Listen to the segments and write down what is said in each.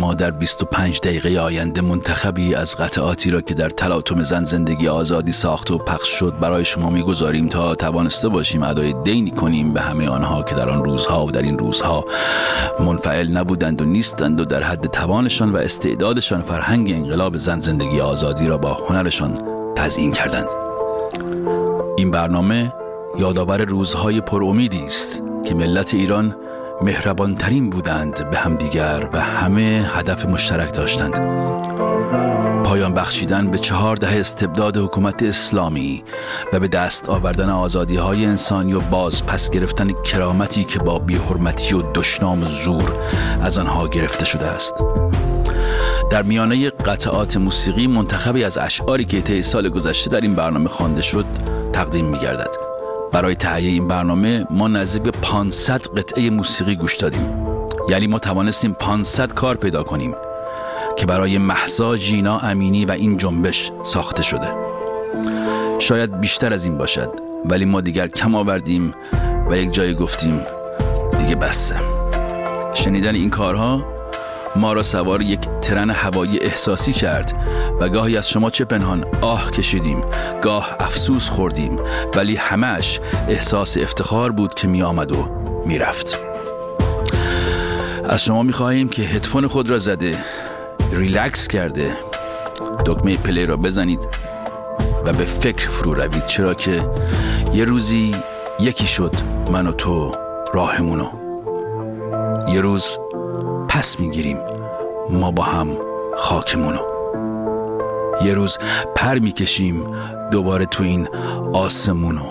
ما در 25 دقیقه آینده منتخبی از قطعاتی را که در تلاطم زن زندگی آزادی ساخت و پخش شد برای شما می‌گذاریم تا توانسته باشیم ادای دینی کنیم به همه آنها که در آن روزها و در این روزها منفعل نبودند و نیستند و در حد توانشان و استعدادشان فرهنگ انقلاب زن زندگی آزادی را با هنرشان تزیین کردند. این برنامه یادآور روزهای پر امیدی است که ملت ایران مهربانترین بودند به همدیگر و همه هدف مشترک داشتند پایان بخشیدن به چهار دهه استبداد حکومت اسلامی و به دست آوردن آزادی های انسانی و باز پس گرفتن کرامتی که با بیحرمتی و دشنام زور از آنها گرفته شده است در میانه قطعات موسیقی منتخبی از اشعاری که طی سال گذشته در این برنامه خوانده شد تقدیم می گردد. برای تهیه این برنامه ما نزدیک به 500 قطعه موسیقی گوش دادیم. یعنی ما توانستیم 500 کار پیدا کنیم که برای محسا جینا امینی و این جنبش ساخته شده. شاید بیشتر از این باشد ولی ما دیگر کم آوردیم و یک جای گفتیم دیگه بسه. شنیدن این کارها ما را سوار یک ترن هوایی احساسی کرد و گاهی از شما چه پنهان آه کشیدیم گاه افسوس خوردیم ولی همش احساس افتخار بود که می آمد و می رفت از شما می خواهیم که هدفون خود را زده ریلکس کرده دکمه play را بزنید و به فکر فرو روید چرا که یه روزی یکی شد من و تو راهمونو. یه روز پس می‌گیریم. ما با هم خاکمونو. یه روز پر می‌کشیم دوباره تو این آسمونو.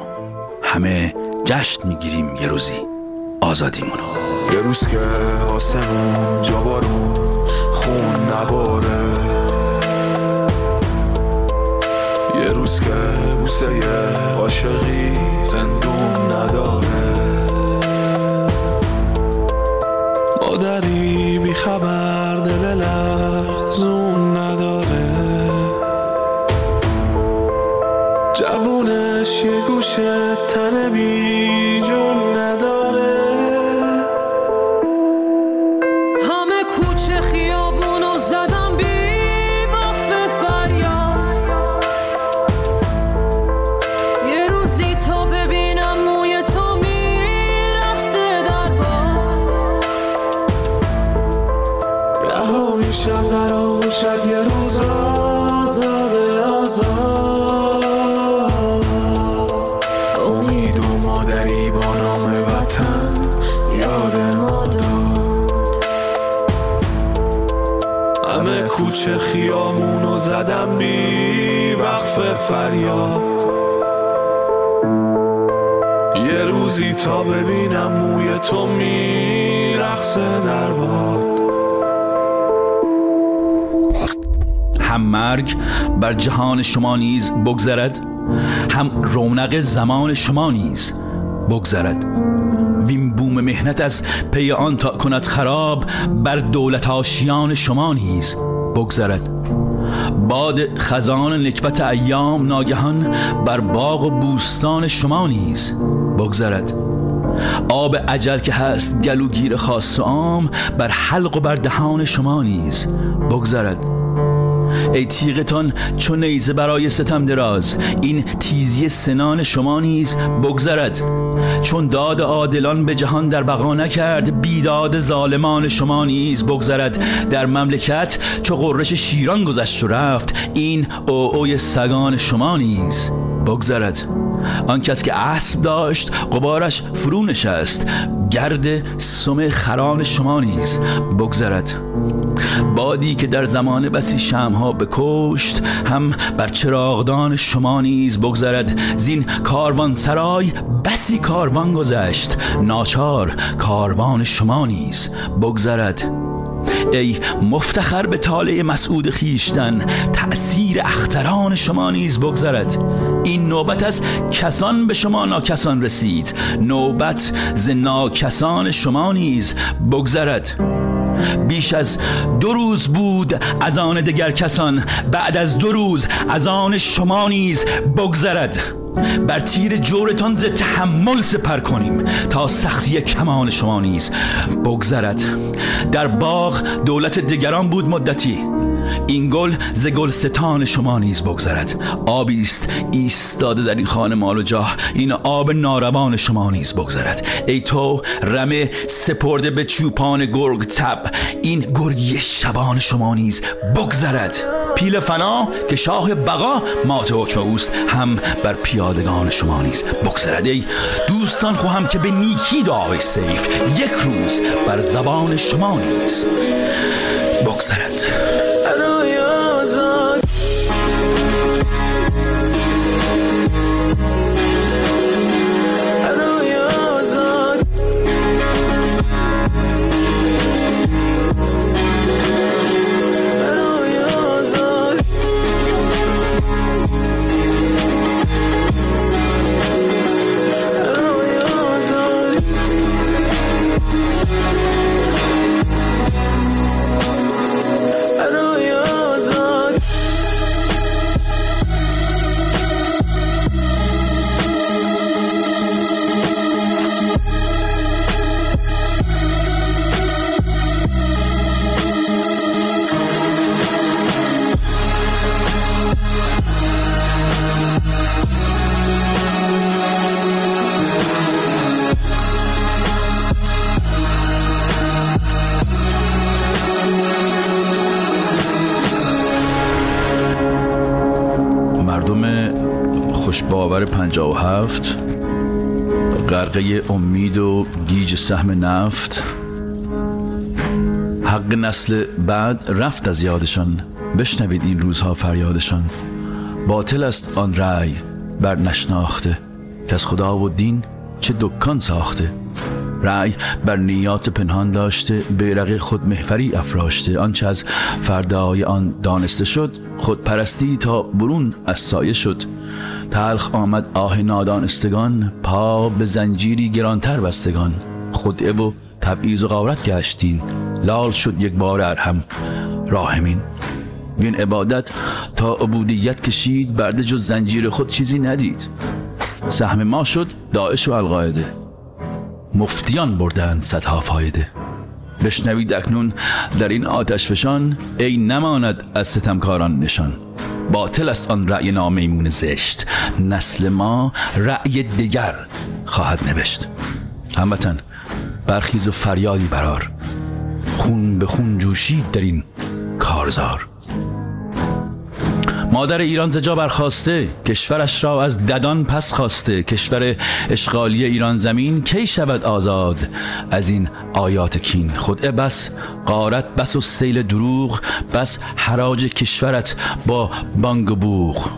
همه جشن می‌گیریم یه روزی آزادیمونو. یه روز که آسمون جوارون خون نباره. یه روز که بوسه عاشقی زندون نداره. مادری بی خبر دل لحظون نداره. جوونش یه گوشه تن بی جون زدم بی وقف فریاد. یه روزی تا ببینم موی تو میرقصه در باد. هم مرگ بر جهان شما نیز بگذرد هم رونق زمان شما نیز بگذرد. وین بوم مهنت از پی آن تا کند خراب بر دولت آشیان شما نیز بگذرد. باد خزان نکبت ایام ناگهان بر باغ و بوستان شما نیز بگذرد. آب عجل که هست گلوگیر خاص و عام بر حلق و بر دهان شما نیز بگذرد. ای تیغتان چون نیزه برای ستم دراز. این تیزی سنان شما نیز بگذرد. چون داد عادلان به جهان در بقا نکرد بیداد ظالمان شما نیز بگذرد. در مملکت چو قررش شیران گذشت و رفت این او اوی سگان شما نیز بگذرد. آن کس که اسب داشت قبارش فرو نشست. گرد سم خران شما نیز بگذرد. بادی که در زمان بسی شمها بکشت هم بر چراغدان شما نیز بگذرد. زین کاروان سرای بسی کاروان گذشت. ناچار کاروان شما نیز بگذرد. ای مفتخر به طالع مسعود خیشتن تأثیر اختران شما نیز بگذرد. این نوبت از کسان به شما ناکسان رسید. نوبت ز ناکسان شما نیز بگذرد. بیش از دو روز بود از آن دگر کسان بعد از دو روز از آن شما نیز بگذرد. بر تیر جورتان ز تحمل سپر کنیم تا سختی کمان شما نیز بگذرد. در باغ دولت دیگران بود مدتی. این گل ز گلستان شما نیز بگذرد. آبی است ایستاده در این خانه مال و جاه. این آب ناروان شما نیز بگذرد. ای تو رمه سپرده به چوپان گرگ تب. این گرگی شبان شما نیز بگذرد. پیل فنا که شاه بقا مات حکم اوست. هم بر پیادگان شما نیز بگذرد. ای دوستان خواهم که به نیکی دعای سیف یک روز بر زبان شما نیز بگذرد. 57 غرقه امید و گیج سهم نفت. حق نسل بعد رفت از یادشان. بشنوید این روزها فریادشان. باطل است آن رأی بر نشناخته که از خدا و دین چه دکان ساخته؟ رأی بر نیات پنهان داشته بیرق خود محفری افراشته. آنچه از فردای آن دانسته شد خود پرستی تا برون از سایه شد. تلخ آمد آه نادانستگان پا به زنجیری گرانتر بستگان. خودعه و تبعیض و غارت گشتین لال شد یک بار ارهم راهمین وین عبادت تا عبودیت کشید برده جز زنجیر خود چیزی ندید. سهم ما شد داعش و القاعده. مفتیان بردند صدها فایده. بشنوید اکنون در این آتش فشان ای نماند از ستمکاران نشان. باطل است آن رأی نامیمون زشت. نسل ما رأی دیگر خواهد نوشت. هموطن برخیز و فریادی برار خون به خون جوشید در این کارزار. مادر ایران زجا برخواسته کشورش را از ددان پس خواسته. کشور اشغالی ایران زمین کی شود آزاد؟ از این آیات کین. خود بس قارت بس و سیل دروغ بس حراج کشورت با بانگ بوغ.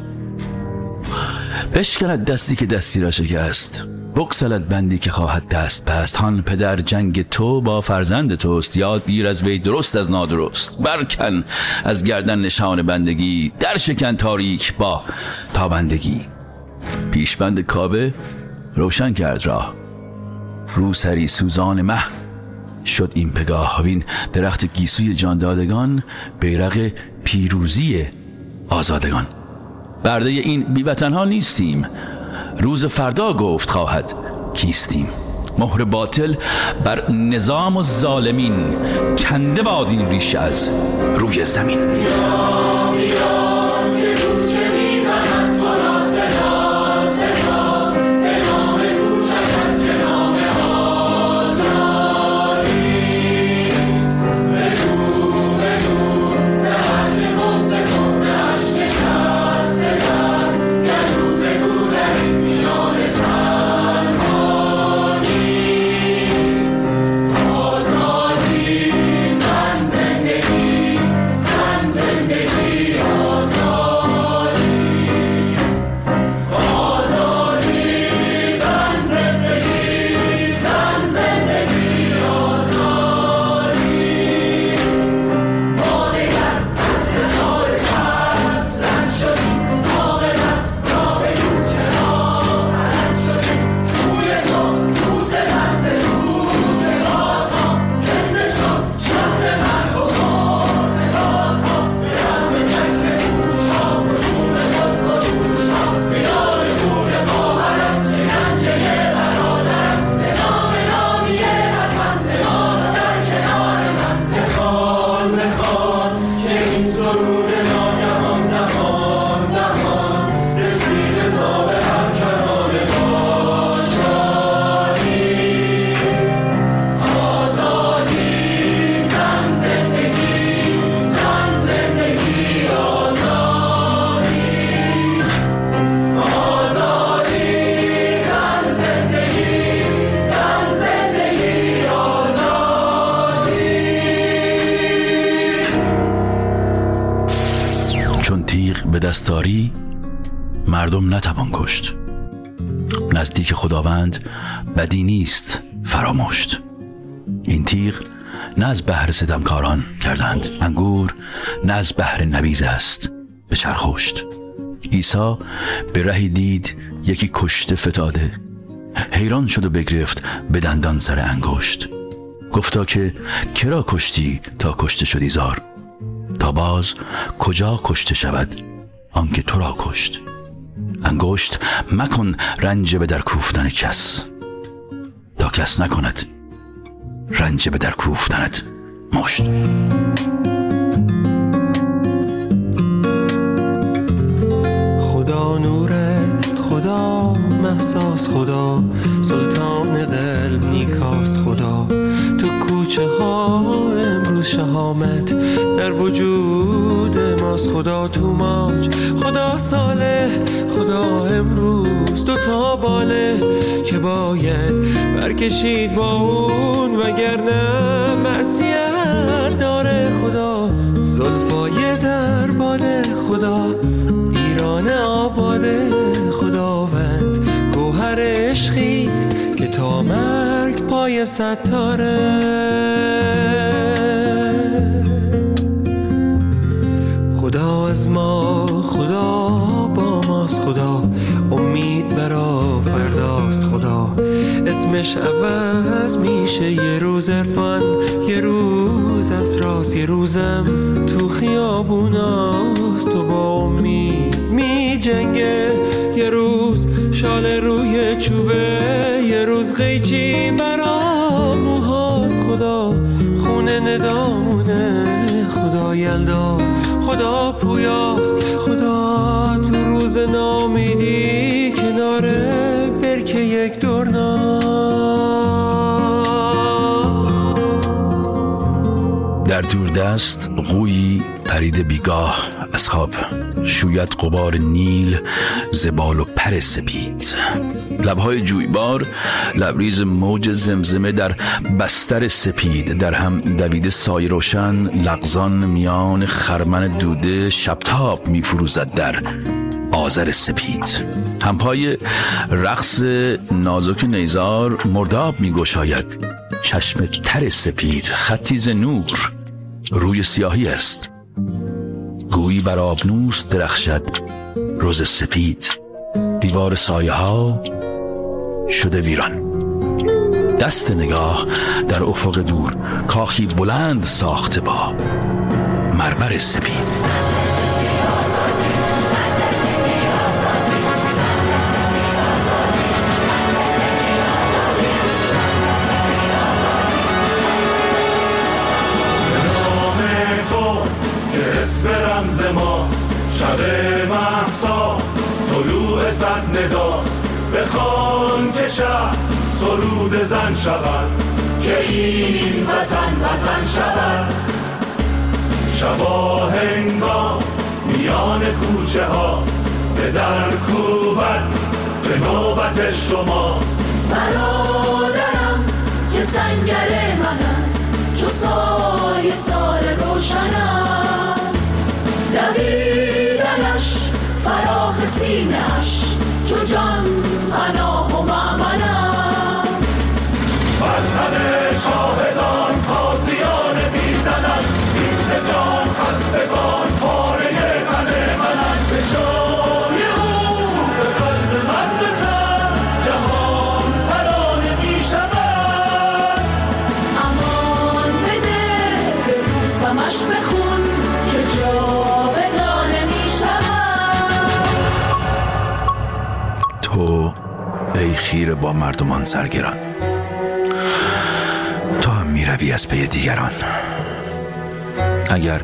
بشکند دستی که دستی را شکست. بکسلد بندی که خواهد دست پست هان پدر جنگ تو با فرزند توست. یاد گیر از وی درست از نادرست. برکن از گردن نشان بندگی. در شکن تاریک با تابندگی. پیشبند کابه روشن کرد راه. رو سری سوزان مه شد این پگاه. وین درخت گیسوی جاندادگان بیرق پیروزی آزادگان. برده این بیوطنها نیستیم. روز فردا گفت خواهد کیستیم؟ مهر باطل بر نظام و ظالمین کنده باد این ریشه از روی زمین. مردم نتوان کشت. نزدیک خداوند بدی نیست فراموشت. این تیغ نه از بهر ستمکاران کردند. انگور نه از بهر نبیز است. به چرخوشت. عیسی به رهی دید یکی کشته فتاده. حیران شد و بگرفت به دندان سر انگشت. گفتا که کرا کشتی تا کشته شدی زار؟ تا باز کجا کشته شود؟ آنکه تو را کشت؟ انگشت مکن رنج به در کوفتن کس. تا کس نکند رنج به در کوفتنت مشت. خدا نور است خدا محساس خدا سلطان قلب نیکاست خدا تو کوچه ها امروز شهامت در وجود خدا تو ماج. خدا ساله خدا امروز دو تا باله که باید برکشید با اون وگرنه معصیت داره خدا. زلفای در باله خدا ایران آباده خداوند. گوهر عشقیست که تا مرگ پای ستاره. خدا امید برا فرداست خدا. اسمش عوض میشه یه روز عرفان یه روز اسراس یه روزم تو خیابوناست. تو با امید می جنگه یه روز شال روی چوبه یه روز قیچی برا موهاست خدا. خونه ندامونه خدا یلدا خدا پویاست خدا روز نامیدی کنار برکه یک دورنا. در دست قویی پرید بیگاه از خواب. شوید قبار نیل زبال و پر سپید. لبهای جویبار لبریز موج زمزمه در بستر سپید. در هم دویده سای روشن لغزان میان خرمن دوده شبتاب میفروزد در آذر سپید. همپای رقص نازک نیزار مرداب میگشاید. چشم تر سپید خطیز نور روی سیاهی است. گویی بر آبنوس درخشد روز سپید. دیوار سایه ها شده ویران. دست نگاه در افق دور کاخی بلند ساخته با مرمر سپید. شب محسا طلوع صد نداست بخوان که شب سرود زن شود. که این وطن وطن شود. شبا هنگام میان کوچه ها. به در کوبت به نوبت شماست برادرم که سنگر من است. چو سای سال روشن است. دویدنش فراخ سینش چو جان پناه و تو ای خیر با مردمان سرگران. تو هم می‌روی از پی دیگران. اگر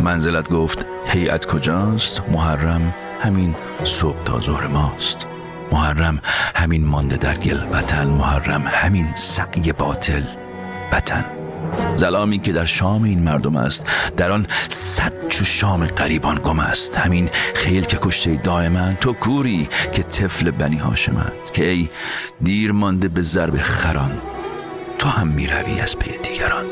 منزلت گفت هیئت کجاست محرم همین صبح تا ظهر ماست. محرم همین مانده در گل وطن محرم همین سعی باطل وطن. زلامی که در شام این مردم است در آن صد چو شام قریبان گم است. همین خیل که کشته دائما تو کوری که طفل بنی هاشمند که ای دیر مانده به ضرب خران تو هم می‌روی از پی دیگران.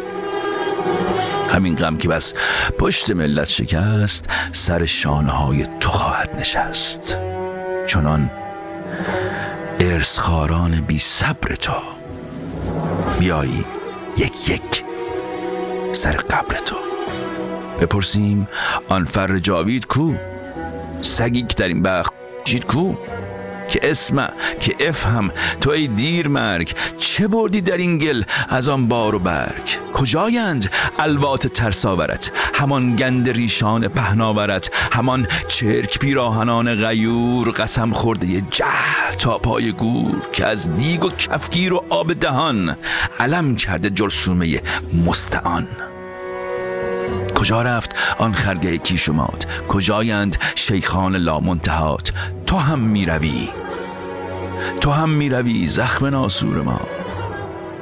همین غم که بس پشت ملت شکست سر شانه های تو خواهد نشست. چنان ارسخاران بی صبر تو بیایی یک یک. سر قبر تو. بپرسیم آن فر جاوید کو؟ سگی که در این بخت کو؟ که اسم که افهم. تو ای دیر مرگ چه بردی در این گل از آن بار و برگ؟ کجایند الوات ترساورت؟ همان گند ریشان پهناورت؟ همان چرک پیراهنان غیور؟ قسم خورده جهل تا پای گور که از دیگ و کفگیر و آب دهان علم کرده جرسومه مستعان. کجا رفت آن خرگه کیشمات؟ کجایند شیخان لامنتهات؟ تو هم می‌روی. تو هم می‌روی زخم ناسور ما.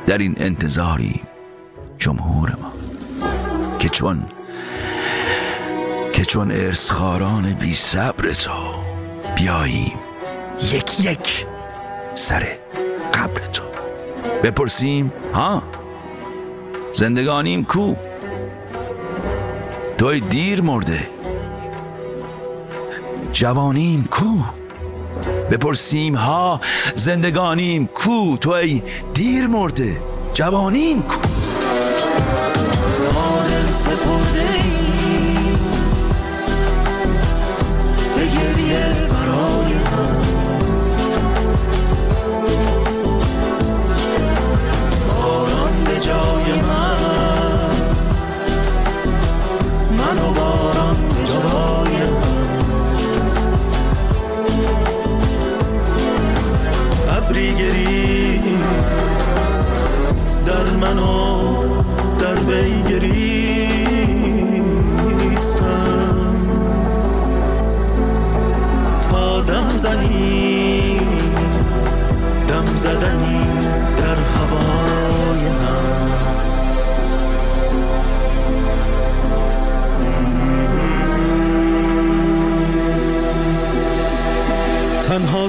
در این انتظاری جمهور ما. که چون که چون ارسخاران بی صبر تو بیاییم یک یک سر قبر تو. بپرسیم ها؟ زندگانیم کو؟ توی دیر مرده. جوانیم کو؟ بپرسیم ها زندگانیم کو؟ تو ای دیر مرده جوانیم کو؟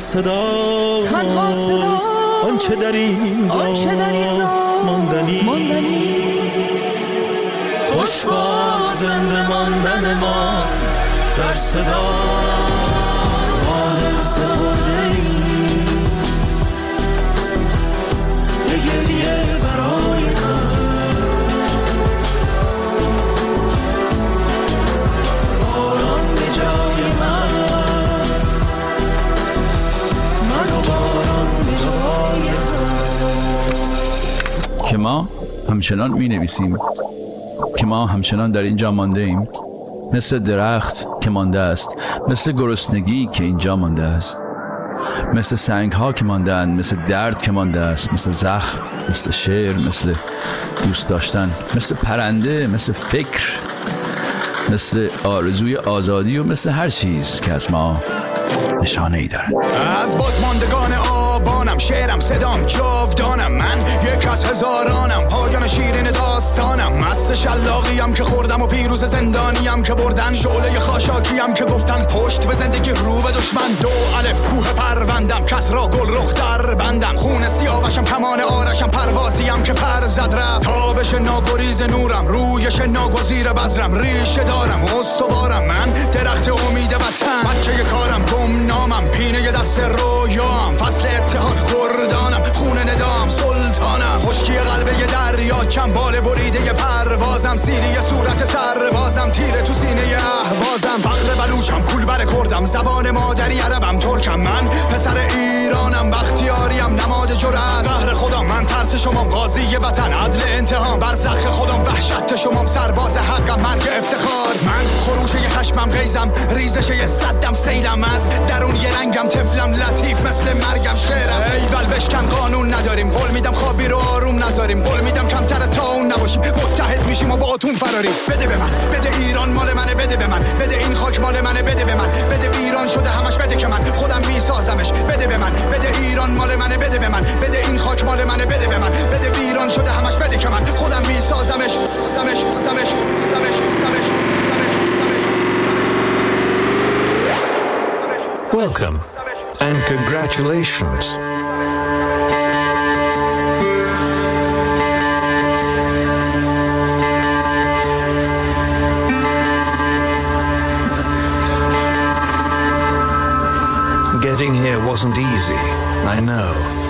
صدا تنها صداست آنچه در این راه ماندنی. خوش با زنده ماندن ما در صدا. حال سپرده ای به گریه ما همچنان می نویسیم که ما همچنان در اینجا مانده ایم مثل درخت که مانده است مثل گرسنگی که اینجا مانده است. مثل سنگ ها که ماندن مثل درد که مانده است. مثل زخم مثل شعر مثل دوست داشتن مثل پرنده مثل فکر مثل آرزوی آزادی و مثل هر چیز که از ما نشانه ای دارد. از بازماندگان آبانم شعرم صدام جاودانم. من یک از هزارانم. پایان شیرین داستانم. مست شلاقیم که خوردم و پیروز زندانیم که بردن. شعله خاشاکیم که گفتن پشت به زندگی رو به دشمن. دو الف کوه پروندم. کس را گل رخ در بندم. خون سیاوشم کمان آرشم پروازیم که پر زد رفت. تابش ناگریز نورم رویش ناگزیر بذرم. ریشه دارم استوارم. من درخت امید وطن. بچه کارم گم نامم پینه دست رویام. فصل اتحاد گردانم خون ندام سلطانم. خشکی قلبه دریا چنبال بریده پروازم. سیری صورت سربازم تیره تو سینه اهوازم فقر بلوچم کول بر کردم. زبان مادری عربم ترکم. من پسر ایرانم بختیاریم. نماد جرأت. ترس شما قاضی وطن. عدل انتهام. بر زخ خودم وحشت شما سرباز حقم. مرگ افتخار. من خروشه یه خشمم غیزم. ریزش یه صدم سیلم. از درون یه رنگم. تفلم لطیف. مثل مرگم شعرم. ایول بشکن. قانون نداریم. قول میدم خوابی رو آروم نذاریم. قول میدم کمتر تا اون نباشیم. متحد میشیم و با اتون فراریم. بده به من. بده ایران مال منه. بده به من. بده این خاک مال منه. بده به من. بده ایران شده همش. بده که من. خودم میسازمش. بده به من. بده ایران مال منه. بده به من. بده این خاک مال منه. بده به من بده ویران شده همش بده که من خودم زمش زمش زمش زمش Welcome and congratulations. Getting here wasn't easy, I know.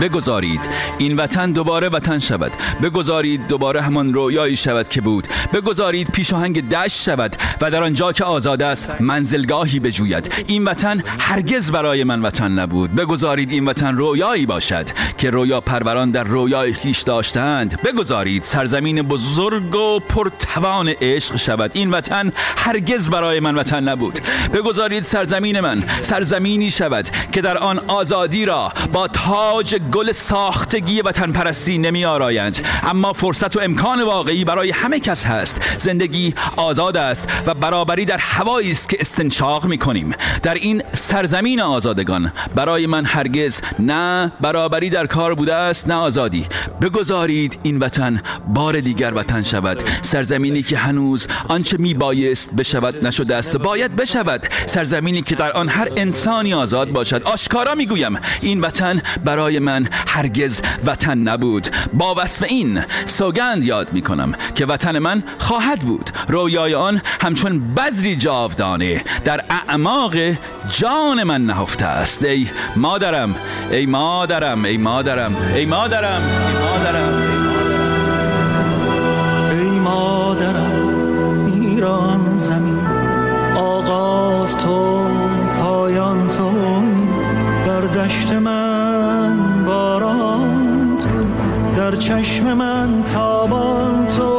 بگذارید. این وطن دوباره وطن شود. بگذارید دوباره همان رویایی شود که بود. بگذارید پیشاهنگ دشت شود. و در آنجا که آزاد است منزلگاهی بجوید. این وطن هرگز برای من وطن نبود. بگذارید این وطن رویایی باشد. که رویا پروران در رویای خیش داشتند. بگذارید سرزمین بزرگ و پرتوان عشق شود. این وطن هرگز برای من وطن نبود. بگذارید سرزمین من سرزمینی شود که در آن آزادی را با تاج گل ساختگی وطن پرستی نمی آرایند. اما فرصت و امکان واقعی برای همه کس هست. زندگی آزاد است و برابری در هوایی است که استنشاق می کنیم در این سرزمین آزادگان برای من هرگز نه برابری در کار بوده است نه آزادی. بگذارید این وطن بار دیگر وطن شود. سرزمینی که هنوز آنچه می بایست بشود نشده است. باید بشود سرزمینی که در آن هر انسانی آزاد باشد. آشکارا می‌گویم این وطن برای من هرگز وطن نبود. با وصف این سوگند یاد می کنم که وطن من خواهد بود. رویای آن همچون بذری جاودانه در اعماق جان من نهفته است. ای مادرم ای مادرم ای مادرم ای مادرم ای مادرم ای مادرم. ایران زمین آغاز تو پایان تو بر دشت من باران تو در چشم من تابان توی.